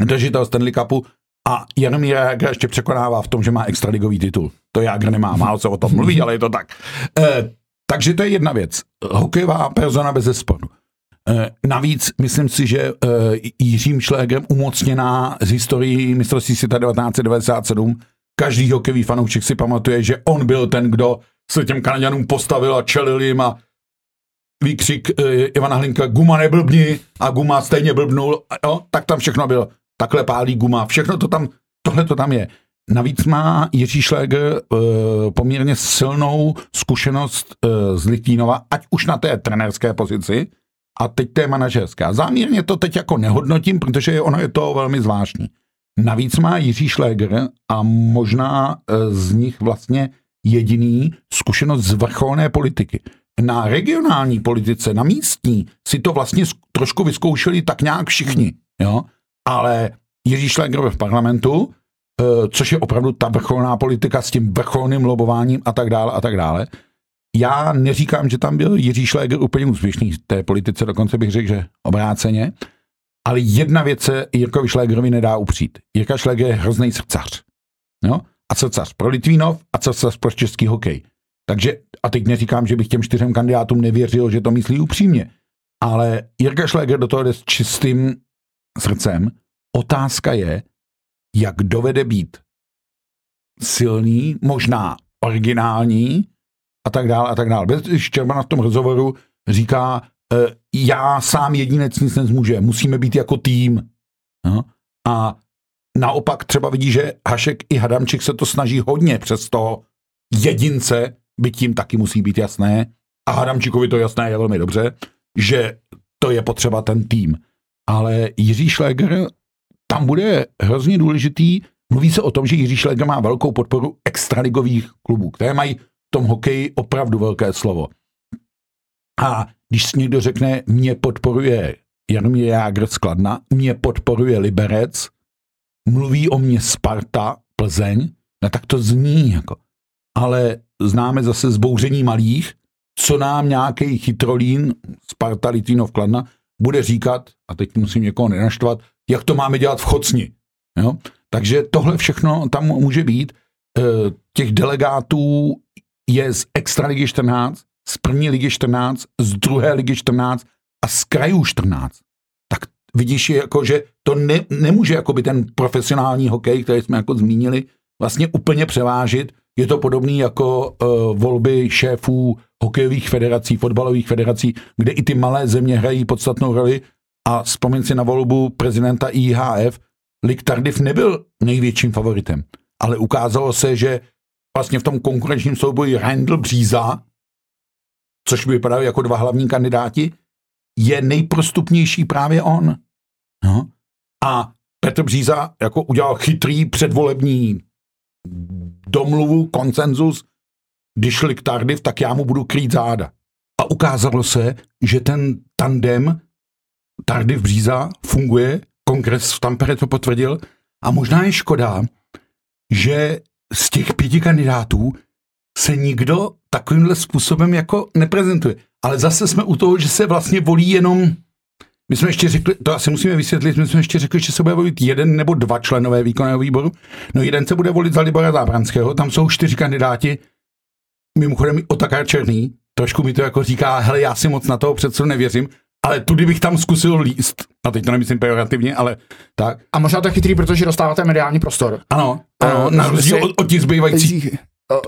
držitel Stanley Cupu a Jaromír Jágr ještě překonává v tom, že má extraligový titul. To Jágr nemá, málo se o tom mluví, ale je to tak. E, takže to je jedna věc. Hokejová persona bez zesporu. Eh, navíc myslím si, že eh, Jiřím Šlégem umocněná z historií mistrovství světa 1997 každý hokejový fanoušek si pamatuje, že on byl ten, kdo se těm Kanaďanům postavil a čelil jim a výkřik uh, Ivana Hlinka, guma neblbni a guma stejně blbnul, jo, tak tam všechno bylo. Takhle pálí guma, všechno to tam, tohle to tam je. Navíc má Jiří Šléger uh, poměrně silnou zkušenost uh, z Litvínova, ať už na té trenérské pozici, a teď té manažerská. Záměrně to teď jako nehodnotím, protože ono je to velmi zvláštní. Navíc má Jiří Šléger a možná z nich vlastně jediný zkušenost z vrcholné politiky. Na regionální politice, na místní, si to vlastně trošku vyzkoušeli tak nějak všichni, jo? ale Jiří Šléger v parlamentu, e, což je opravdu ta vrcholná politika s tím vrcholným lobováním a tak dále a tak dále. Já neříkám, že tam byl Jiří Šléger úplně úspěšný v té politice, dokonce bych řekl, že obráceně, ale jedna věc se Jirkovi Šlégerovi nedá upřít. Jirka Šléger je hrozný srdcař. Jo? A srdcař pro Litvínov a srdcař pro český hokej. Takže, a teď neříkám, že bych těm čtyřem kandidátům nevěřil, že to myslí upřímně, ale Jirka Šleger do toho jde s čistým srdcem. Otázka je, jak dovede být silný, možná originální a tak dále a tak dále. Bez Štěrbana v tom rozhovoru říká, e, já sám jedinec nic nezmůže, musíme být jako tým. No? A Naopak třeba vidí, že Hašek i Hadamčik se to snaží hodně přes toho jedince, byť tím taky musí být jasné, a Hadamčikovi to jasné je velmi dobře, že to je potřeba ten tým. Ale Jiří Šléger tam bude hrozně důležitý. Mluví se o tom, že Jiří Šléger má velkou podporu extraligových klubů, které mají v tom hokeji opravdu velké slovo. A když si někdo řekne, mě podporuje Jaromír Jágr z Kladna, mě podporuje Liberec, mluví o mě Sparta, Plzeň, no tak to zní jako. Ale známe zase zbouření malých, co nám nějaký chytrolín, Sparta, Litvínov, Kladna, bude říkat, a teď musím někoho nenaštvat, jak to máme dělat v Chocni. Jo? Takže tohle všechno tam může být. E, těch delegátů je z Extraligy 14, z první ligy 14, z druhé ligy 14 a z krajů 14 vidíš, jako, že to ne, nemůže jako by ten profesionální hokej, který jsme jako zmínili, vlastně úplně převážit. Je to podobný jako uh, volby šéfů hokejových federací, fotbalových federací, kde i ty malé země hrají podstatnou roli a vzpomín si na volbu prezidenta IHF, Lik Tardif nebyl největším favoritem, ale ukázalo se, že vlastně v tom konkurenčním souboji Randall Bříza, což by vypadalo jako dva hlavní kandidáti, je nejprostupnější právě on. No. A Petr Bříza jako udělal chytrý předvolební domluvu, konsenzus, když šli k Tardiv, tak já mu budu krýt záda. A ukázalo se, že ten tandem Tardiv Bříza funguje, kongres v Tampere to potvrdil, a možná je škoda, že z těch pěti kandidátů se nikdo takovýmhle způsobem jako neprezentuje. Ale zase jsme u toho, že se vlastně volí jenom my jsme ještě řekli, to asi musíme vysvětlit, my jsme ještě řekli, že se bude volit jeden nebo dva členové výkonného výboru. No jeden se bude volit za Libora Zábranského, tam jsou čtyři kandidáti, mimochodem Otakar Černý, trošku mi to jako říká, hele, já si moc na toho předsedu nevěřím, ale tudy bych tam zkusil líst. A teď to nemyslím pejorativně, ale tak. A možná tak chytrý, protože dostáváte mediální prostor. Ano, ano, uh, na rozdíl od, od těch zbývajících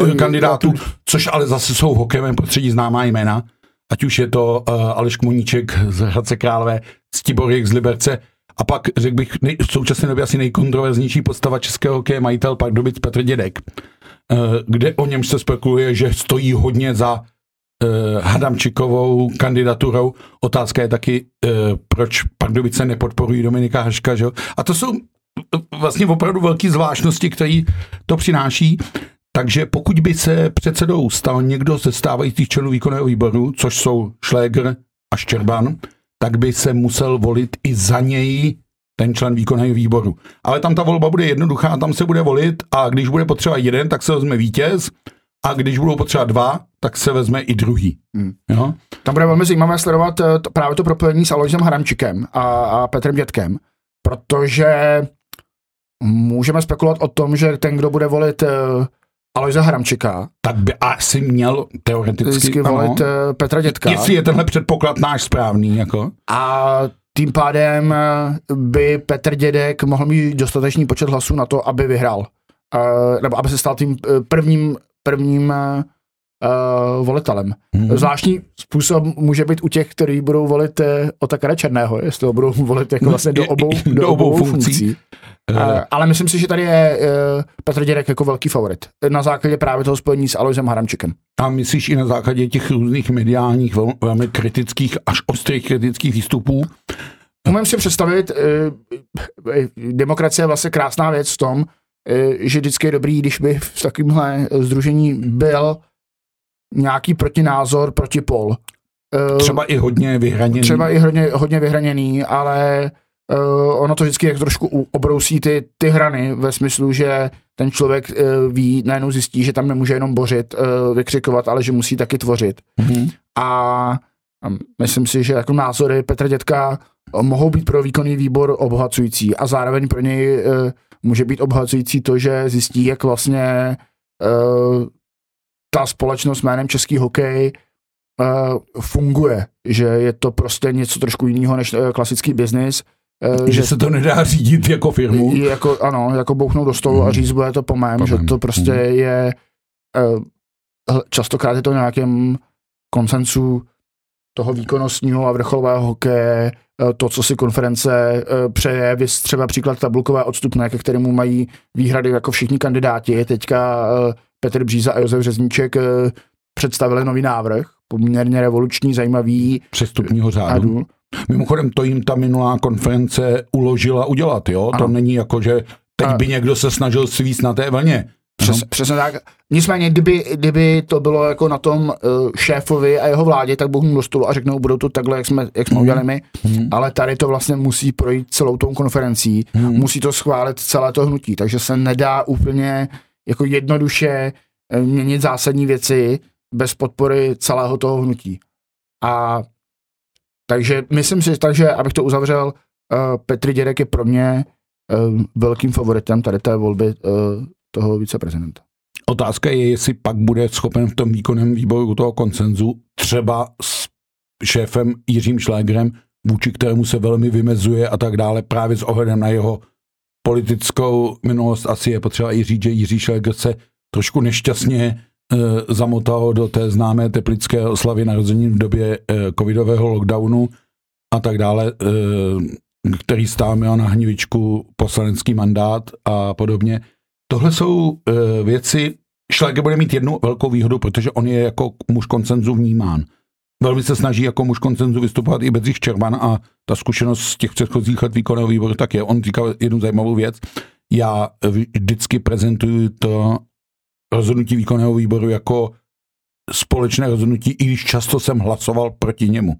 uh, kandidátů, což ale zase jsou hokejovém prostředí známá jména ať už je to uh, Aleš Kmoníček z Hradce Králové, Stiborek z Liberce, a pak, řekl bych, nej, v současné době asi nejkontroverznější postava českého hokeje majitel Pardubic Petr Dědek, uh, kde o něm se spekuluje, že stojí hodně za uh, Hadamčikovou kandidaturou. Otázka je taky, uh, proč Pardubice nepodporují Dominika Haška, že? A to jsou vlastně opravdu velké zvláštnosti, které to přináší. Takže pokud by se předsedou stal někdo ze stávajících členů výkonného výboru, což jsou Šléger a Ščerban, tak by se musel volit i za něj ten člen výkonného výboru. Ale tam ta volba bude jednoduchá, tam se bude volit a když bude potřeba jeden, tak se vezme vítěz a když budou potřeba dva, tak se vezme i druhý. Hmm. Jo? Tam bude velmi zajímavé sledovat eh, to, právě to propojení s Aloisem Haramčikem a, a Petrem Dětkem, protože můžeme spekulovat o tom, že ten, kdo bude volit eh, Alojza Hramčika, tak by asi měl teoreticky vždycky ano, volit eh, Petra Dětka. jestli je tenhle předpoklad náš správný, jako. A tím pádem eh, by Petr Dědek mohl mít dostatečný počet hlasů na to, aby vyhrál. Eh, nebo aby se stal tím prvním, prvním uh, volitelem. Hmm. Zvláštní způsob může být u těch, kteří budou volit uh, Otakara Černého, jestli ho budou <laughs> volit jako vlastně do obou, <laughs> Do do obou obou funkcí. funkcí. Eh, Uh, ale myslím si, že tady je uh, Petr Dědek jako velký favorit. Na základě právě toho spojení s Alojzem Haramčikem. A myslíš i na základě těch různých mediálních, vel, velmi kritických, až ostrých kritických výstupů, Umím si představit, uh, demokracie je vlastně krásná věc v tom, uh, že vždycky je dobrý, když by v takovémhle združení byl nějaký protinázor, protipol. Uh, třeba i hodně vyhraněný. třeba i hodně, hodně vyhraněný, ale uh, ono to vždycky jak trošku obrousí ty, ty hrany ve smyslu, že ten člověk uh, ví, najednou zjistí, že tam nemůže jenom bořit, uh, vykřikovat, ale že musí taky tvořit. Mhm. A a myslím si, že jako názory Petra Dětka mohou být pro výkonný výbor obohacující a zároveň pro něj uh, může být obohacující to, že zjistí, jak vlastně uh, ta společnost jménem Český hokej uh, funguje, že je to prostě něco trošku jiného než uh, klasický biznis. Uh, Že se to nedá řídit jako firmu. jako, ano, jako bouchnout do stolu a Mhm. říct, bude to po mém, Po že mém, to prostě mhm. je, uh, častokrát je to nějakém konsensu toho výkonnostního a vrcholového hokeje, to, co si konference přeje, vys třeba příklad tabulkové odstupné, ke kterému mají výhrady jako všichni kandidáti. Teďka Petr Bříza a Josef Řezníček eh, představili nový návrh, poměrně revoluční, zajímavý Přestupního řádu. řádu. Mimochodem, to jim ta minulá konference uložila udělat, jo? To Ano. není jako, že teď by někdo se snažil svíst na té vlně. Přes, přesně tak. Nicméně, kdyby, kdyby to bylo jako na tom uh, šéfovi a jeho vládě, tak bouhnu do stolu a řeknou, budou to takhle, jak jsme, jak jsme Mhm. udělali my, Mhm. ale tady to vlastně musí projít celou tou konferencí, Mhm. musí to schválit celé to hnutí, takže se nedá úplně jako jednoduše eh, měnit zásadní věci bez podpory celého toho hnutí. A takže myslím si, takže abych to uzavřel, uh, Petr Dědek je pro mě uh, velkým favoritem tady té volby toho viceprezidenta. Otázka je, jestli pak bude schopen v tom výkonném výboru toho koncenzu třeba s šéfem Jiřím Šlégrem, vůči kterému se velmi vymezuje a tak dále, právě s ohledem na jeho politickou minulost. Asi je potřeba i říct, že Jiří Šlégr se trošku nešťastně e, zamotal do té známé teplické oslavy narození v době e, covidového lockdownu a tak dále, e, který stál Milana Hnivičku poslanecký mandát a podobně. Tohle jsou e, věci, Šlager bude mít jednu velkou výhodu, protože on je jako muž koncenzu vnímán. Velmi se snaží jako muž koncenzu vystupovat i Bedřich Červan a ta zkušenost z těch předchozích let výkonného výboru tak je. On říkal jednu zajímavou věc. Já vždycky prezentuju to rozhodnutí výkonného výboru jako společné rozhodnutí, i když často jsem hlasoval proti němu.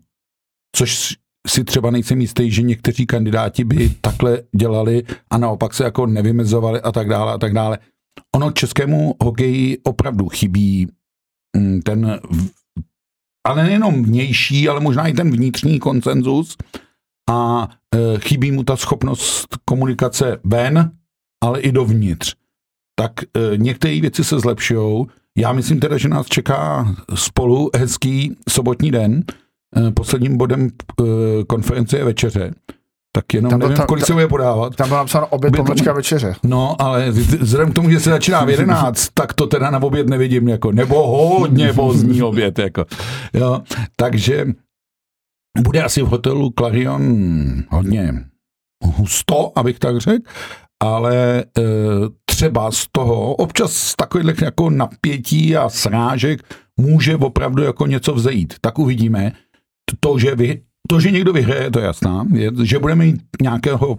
Což si třeba nejsem jistý, že někteří kandidáti by takhle dělali a naopak se jako nevymezovali a tak dále a tak dále. Ono českému hokeji opravdu chybí mm, ten, ale nejenom vnější, ale možná i ten vnitřní konsenzus a e, chybí mu ta schopnost komunikace ven, ale i dovnitř. Tak e, některé věci se zlepšují. Já myslím teda, že nás čeká spolu hezký sobotní den. E, posledním bodem e, konference je večeře. Tak jenom Tam nevím, tam- kolik se bude podávat. Tam bylo napsáno oběd, Oběd, pomlčka, večeře. No, ale vzhledem k tomu, že se začíná v 11, <laughs> tak to teda na oběd nevidím jako, nebo hodně pozdní oběd, jako. Jo, takže bude asi v hotelu Clarion hodně husto, abych tak řekl, ale e, třeba z toho, občas z takových jako napětí a srážek může opravdu jako něco vzejít. Tak uvidíme. To, že, vy, to, že někdo vyhraje, to je jasná. Je, že budeme mít nějakého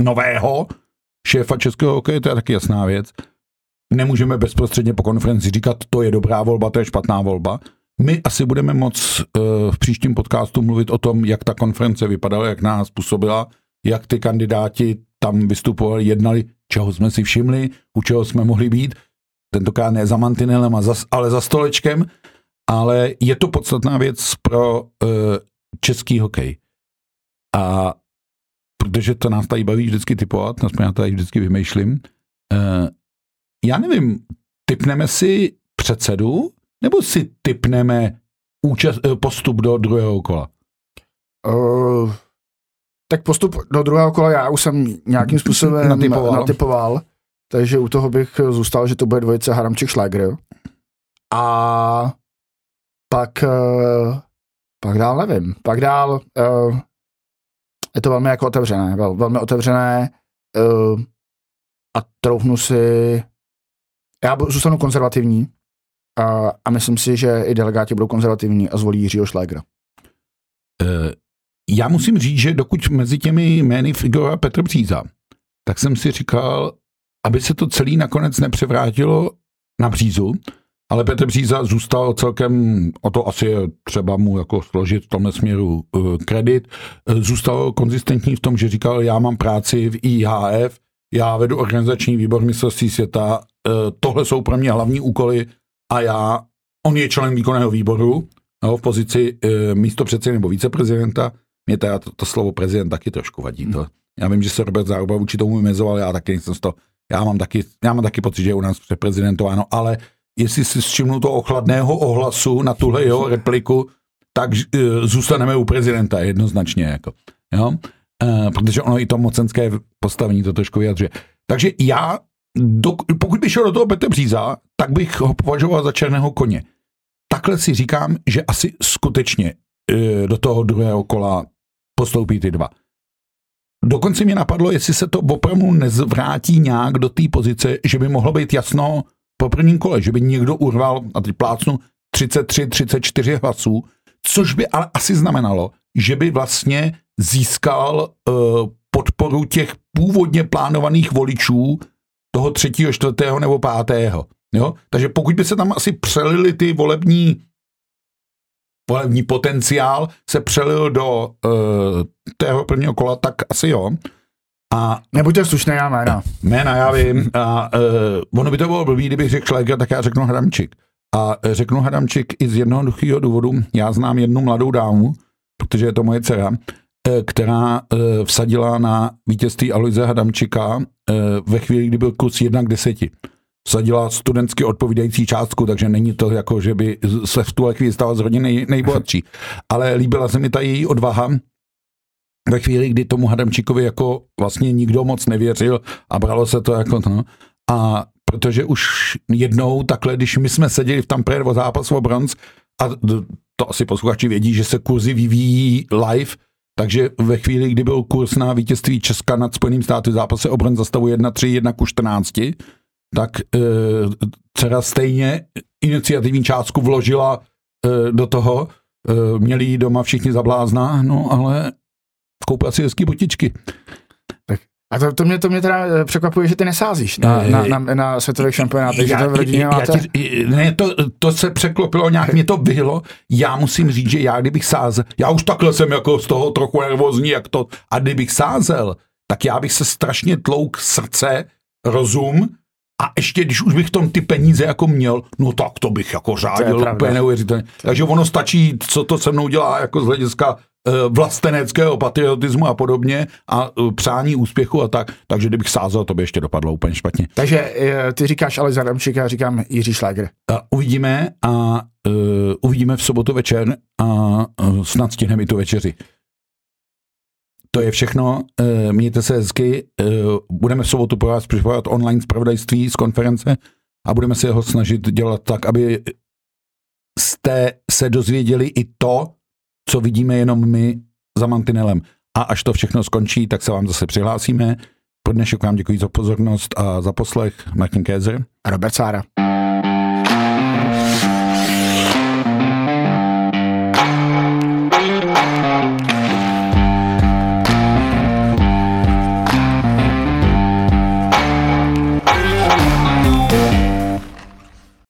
nového šéfa českého hokeje, to je taky jasná věc. Nemůžeme bezprostředně po konferenci říkat, to je dobrá volba, to je špatná volba. My asi budeme moc uh, v příštím podcastu mluvit o tom, jak ta konference vypadala, jak nás působila, jak ty kandidáti tam vystupovali, jednali, čeho jsme si všimli, u čeho jsme mohli být. Tentokrát ne za mantinelem, ale za stolečkem. Ale je to podstatná věc pro uh, český hokej. A protože to nás tady baví vždycky typovat, aspoň já tady vždycky vymýšlím. Uh, já nevím, typneme si předsedu, nebo si typneme účast, eh, postup do druhého kola? Uh, tak postup do druhého kola já už jsem nějakým <laughs> způsobem natypoval. natypoval, takže u toho bych zůstal, že to bude dvojice Haramčik Schlager. A pak, uh, pak dál nevím. Pak dál uh, je to velmi jako otevřené, vel, velmi otevřené uh, a troufnu si, já zůstanu konzervativní a, a myslím si, že i delegáti budou konzervativní a zvolí Jiřího Šlégera. Uh, já musím říct, že dokud mezi těmi jmény figuruje Petr Bříza, tak jsem si říkal, aby se to celý nakonec nepřevrátilo na Břízu, ale Petr Bříza zůstal celkem, o to asi je třeba mu jako složit v tomhle směru uh, kredit, uh, zůstal konzistentní v tom, že říkal, já mám práci v IHF, já vedu organizační výbor mistrovství světa, uh, tohle jsou pro mě hlavní úkoly a já, on je člen výkonného výboru, no, v pozici místo předsedy nebo viceprezidenta, mě teda to, to slovo prezident taky trošku vadí. To. Já vím, že se Robert Záruba vůči tomu vymezoval, já taky nejsem to, já mám taky, já mám taky pocit, že je u nás přeprezidentováno, ale jestli si všimnu toho ochladného ohlasu na tuhle jeho repliku, tak uh, zůstaneme u prezidenta jednoznačně. Jako, jo? Uh, protože ono i to mocenské postavení to trošku vyjadřuje. Takže já, do, pokud bych šel do toho Petr Bříza, tak bych ho považoval za černého koně. Takhle si říkám, že asi skutečně uh, do toho druhého kola postoupí ty dva. Dokonce mě napadlo, jestli se to opravdu nezvrátí nějak do té pozice, že by mohlo být jasno, po prvním kole, že by někdo urval, a teď plácnu, 33, 34 hlasů, což by ale asi znamenalo, že by vlastně získal uh, podporu těch původně plánovaných voličů toho třetího, čtvrtého nebo pátého. Jo? Takže pokud by se tam asi přelili ty volební volební potenciál se přelil do uh, tého prvního kola, tak asi jo. A Nebuďte slušné, já jména. Jména, já vím. A uh, ono by to bylo blbý, kdybych řekl Šléger, tak já řeknu Hradamčik. A řeknu Hradamčik i z jednoduchého důvodu. Já znám jednu mladou dámu, protože je to moje dcera, eh, která uh, vsadila na vítězství Aloise Hadamčika ve chvíli, kdy byl kurz 1 k 10. Vsadila studentsky odpovídající částku, takže není to jako, že by se v tuhle chvíli stala z rodiny nejbohatší. Ale líbila se mi ta její odvaha, ve chvíli, kdy tomu Hadamčíkovi jako vlastně nikdo moc nevěřil a bralo se to jako to. A protože už jednou takhle, když my jsme seděli v Tampere o zápas o bronz a to asi posluchači vědí, že se kurzy vyvíjí live, takže ve chvíli, kdy byl kurz na vítězství Česka nad Spojeným státy v zápase o bronz za stavu 1-3, 1 ku 14, tak e, dcera stejně iniciativní částku vložila e, do toho, e, měli doma všichni zablázna, no ale koupil si hezký botičky. Tak a to, to, mě, to mě teda eh, překvapuje, že ty nesázíš na, na, na, na světových šampionátech, že to v rodině já, máte... Ti, ne, to, to se překlopilo, nějak mě to bylo. Já musím říct, že já kdybych sázel, já už takhle jsem jako z toho trochu nervózní, jak to, a kdybych sázel, tak já bych se strašně tlouk srdce, rozum, a ještě, když už bych tom ty peníze jako měl, no tak to bych jako řádil úplně neuvěřitelně. Takže ono stačí, co to se mnou dělá jako z hlediska vlasteneckého patriotismu a podobně a eh, přání úspěchu a tak. Takže kdybych sázel, to by ještě dopadlo úplně špatně. Takže eh, ty říkáš ale Adamčík, já říkám Jiří Šláger. A uvidíme a uh, uvidíme v sobotu večer a uh, snad stihneme i tu večeři. To je všechno. Uh, mějte se hezky. Uh, budeme v sobotu pro vás připravovat online zpravodajství z konference a budeme se ho snažit dělat tak, aby jste se dozvěděli i to, co vidíme jenom my za mantinelem. A až to všechno skončí, tak se vám zase přihlásíme. Pro dnešek vám děkuji za pozornost a za poslech. Martin Kézer. A Robert Sára.